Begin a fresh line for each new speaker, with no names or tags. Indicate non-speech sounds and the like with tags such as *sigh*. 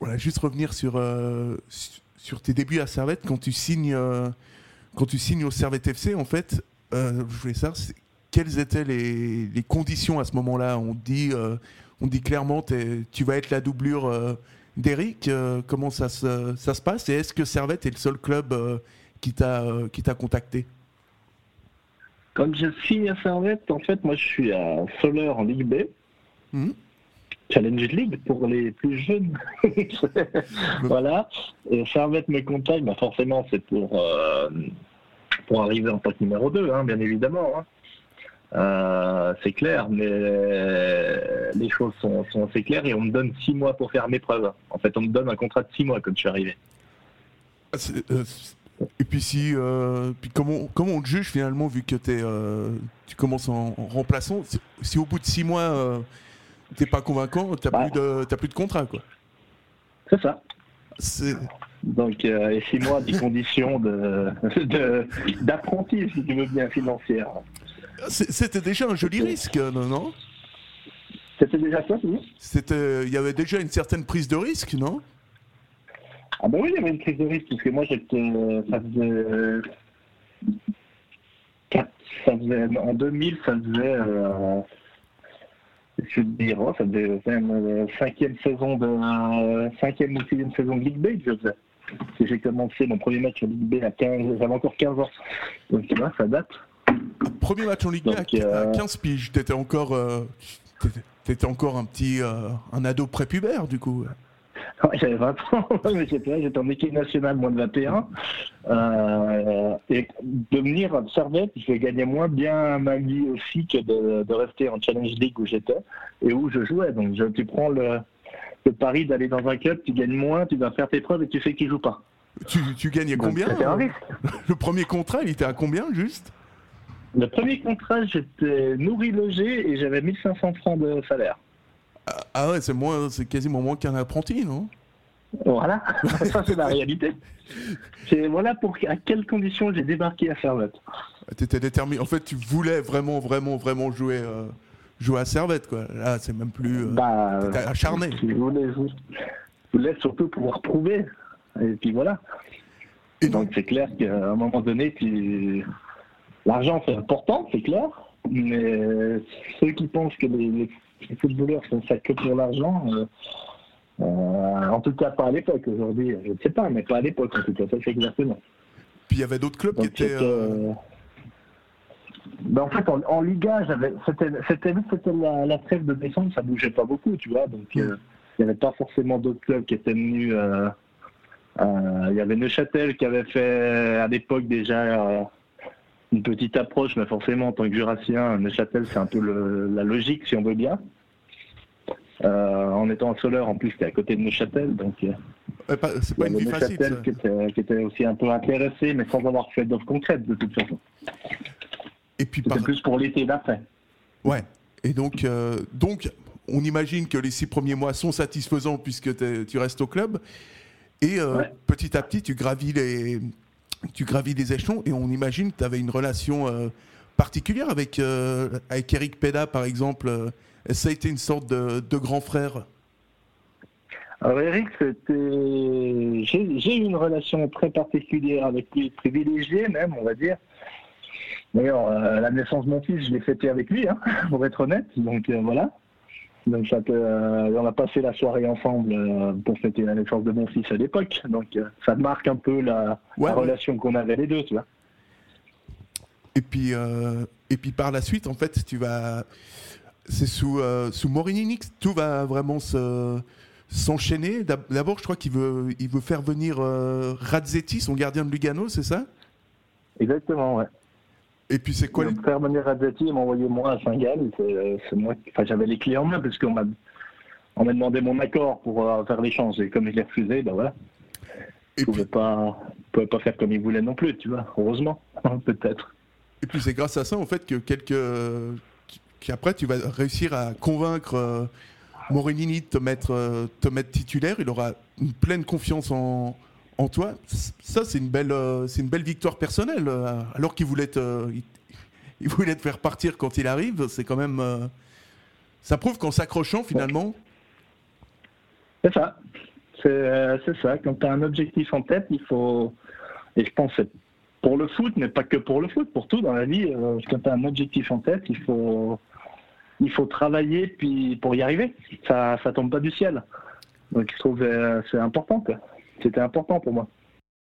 voilà, juste revenir sur, euh, su- sur tes débuts à Servette, quand tu signes, euh, quand tu signes au Servette FC, en fait, euh, je voulais savoir quelles étaient les, les conditions à ce moment-là? On dit, euh, on dit clairement, tu vas être la doublure euh, d'Eric. euh, comment ça se, ça se passe? Et est-ce que Servette est le seul club euh, qui t'a euh, contacté?
Quand je signe à Servette, en fait, moi, je suis à Soler en Ligue B.
Mhm.
Challenge League pour les plus jeunes. *laughs* voilà. Et Servette me contacte, bah forcément, c'est pour, euh, pour arriver en tant que numéro 2, hein, bien évidemment. hein. Euh, c'est clair, mais les choses sont, sont assez claires et on me donne six mois pour faire mes preuves. En fait, on me donne un contrat de six mois quand je suis arrivé.
Ah, euh, Et puis si, puis comment, comment on te juge finalement vu que euh, tu commences en, en remplaçant? Si, au bout de six mois t'es pas convaincant, t'as
Bah.
plus de t'as plus de contrat quoi.
C'est ça.
C'est-
Donc, euh, et six mois des conditions de, *laughs* de- d'apprenti, si tu veux bien, financière.
C'était déjà un joli risque, non, non?
C'était déjà ça, oui
C'était, il y avait déjà une certaine prise de risque, non?
Ah ben oui, il y avait une prise de risque, parce que moi, j'étais... euh, Ça faisait... euh, ça faisait en 2000, ça faisait... Euh, je te dire, oh, ça faisait quand même euh, cinquième saison de... euh, cinquième ou sixième saison de Ligue B que je faisais. J'ai commencé mon premier match en Ligue B à 15... J'avais encore 15 ans. Donc, tu vois, ça date.
Premier match en Ligue 1 à,
Donc, euh,
à 15 piges, t'étais encore, euh, t'étais- encore un petit, un ado prépubère du coup. *laughs*
J'avais 20 ans, *laughs* mais j'étais j'étais en équipe nationale moins de 21. Euh, et de venir à Servette, je vais gagner moins bien ma vie aussi que de, de rester en Challenge League où j'étais et où je jouais. Donc je, tu prends le, le pari d'aller dans un club, tu gagnes moins, tu vas faire tes preuves et tu sais que tu joues pas.
Tu, tu gagnais
Donc,
combien euh. *laughs* Le premier contrat, il était à combien juste?
Le premier contrat, j'étais nourri logé et j'avais 1500 francs de salaire.
Ah, Ah ouais, c'est moins, c'est quasiment moins qu'un apprenti, non?
Voilà, *laughs* ça c'est la réalité. C'est voilà pour à quelles conditions j'ai débarqué à Servette.
T'étais déterminé. En fait, tu voulais vraiment, vraiment, vraiment jouer, euh, jouer à Servette, quoi. Là, c'est même plus. euh,
Bah,
acharné.
Je voulais, je voulais surtout pouvoir prouver. Et puis voilà.
Et
donc c'est clair qu'à un moment donné, tu... l'argent c'est important, c'est clair. Mais ceux qui pensent que les, footballeurs font ça que pour l'argent, euh, euh, en tout cas pas à l'époque. Aujourd'hui, je ne sais pas, mais pas à l'époque en tout cas. Ça c'est exactement.
Puis il y avait d'autres clubs qui étaient. euh,
euh, ben, en fait, en, en Liga, c'était, la, la trêve de décembre, ça bougeait pas beaucoup, tu vois. Donc, euh, il n'y avait pas forcément d'autres clubs qui étaient venus. euh, euh, Il y avait Neuchâtel qui avait fait à l'époque déjà euh, une petite approche, mais forcément, en tant que Jurassien, Neuchâtel, c'est un peu le- la logique, si on veut bien. Euh, en étant à Soleure, en plus, c'était à côté de Neuchâtel, donc. euh,
pas- c'est pas une vie facile.
Neuchâtel
ça.
qui était, qui était aussi un peu intéressé, mais sans avoir fait d'offres concrètes de toute façon.
Et puis par...
Plus pour l'été d'après.
Ouais. Et donc, euh, donc, on imagine que les six premiers mois sont satisfaisants puisque tu restes au club. Et euh,
Ouais.
petit à petit, tu gravis les, tu gravis les échelons. Et on imagine que tu avais une relation euh, particulière avec, euh, avec Eric Peda, par exemple. Euh, Ça a été une sorte de, grand frère.
Alors Eric, j'ai eu une relation très particulière avec lui, privilégiée même, on va dire. D'ailleurs, euh, la naissance de mon fils, je l'ai fêtée avec lui, hein, *laughs* pour être honnête. Donc voilà. Donc ça peut, euh, on a passé la soirée ensemble euh, pour fêter la naissance de mon fils à l'époque. Donc euh, ça marque un peu la,
Ouais,
la
ouais.
relation qu'on avait les deux, tu vois.
Et puis, et puis par la suite, en fait, tu vas. C'est sous, sous Morini que tout va vraiment se s'enchaîner. D'ab- D'abord, je crois qu'il veut, il veut faire venir Radzetti, son gardien de Lugano, c'est ça?
Exactement, ouais.
Et puis c'est quoi le-
faire venir Radzetti et m'envoyer moi à Saint-Gall. C'est c'est moi. Enfin, j'avais les clés en main parce qu'on m'a on m'a demandé mon accord pour euh, faire l'échange et comme je l'ai refusé, ben voilà.
et
Je
puis,
pouvais pas, je pouvais pas faire comme il voulait non plus, tu vois. Heureusement, *laughs* peut-être.
et puis c'est grâce à ça, en fait, que quelques. qu'après, tu vas réussir à convaincre euh, Morini de te mettre, euh, te mettre titulaire. Il aura une pleine confiance en, en toi. Ça, c'est une, belle, euh, c'est une belle victoire personnelle. euh, alors qu'il voulait, te, il, voulait te faire partir quand il arrive, c'est quand même. euh, ça prouve qu'en s'accrochant, finalement.
C'est ça. C'est ça. Quand tu as un objectif en tête, il faut. Et je pense c'est pour le foot, mais pas que pour le foot, pour tout dans la vie. quand tu as un objectif en tête, il faut, il faut travailler puis pour y arriver. Ça ça tombe pas du ciel. Donc je trouve que c'est important. C'était important pour moi.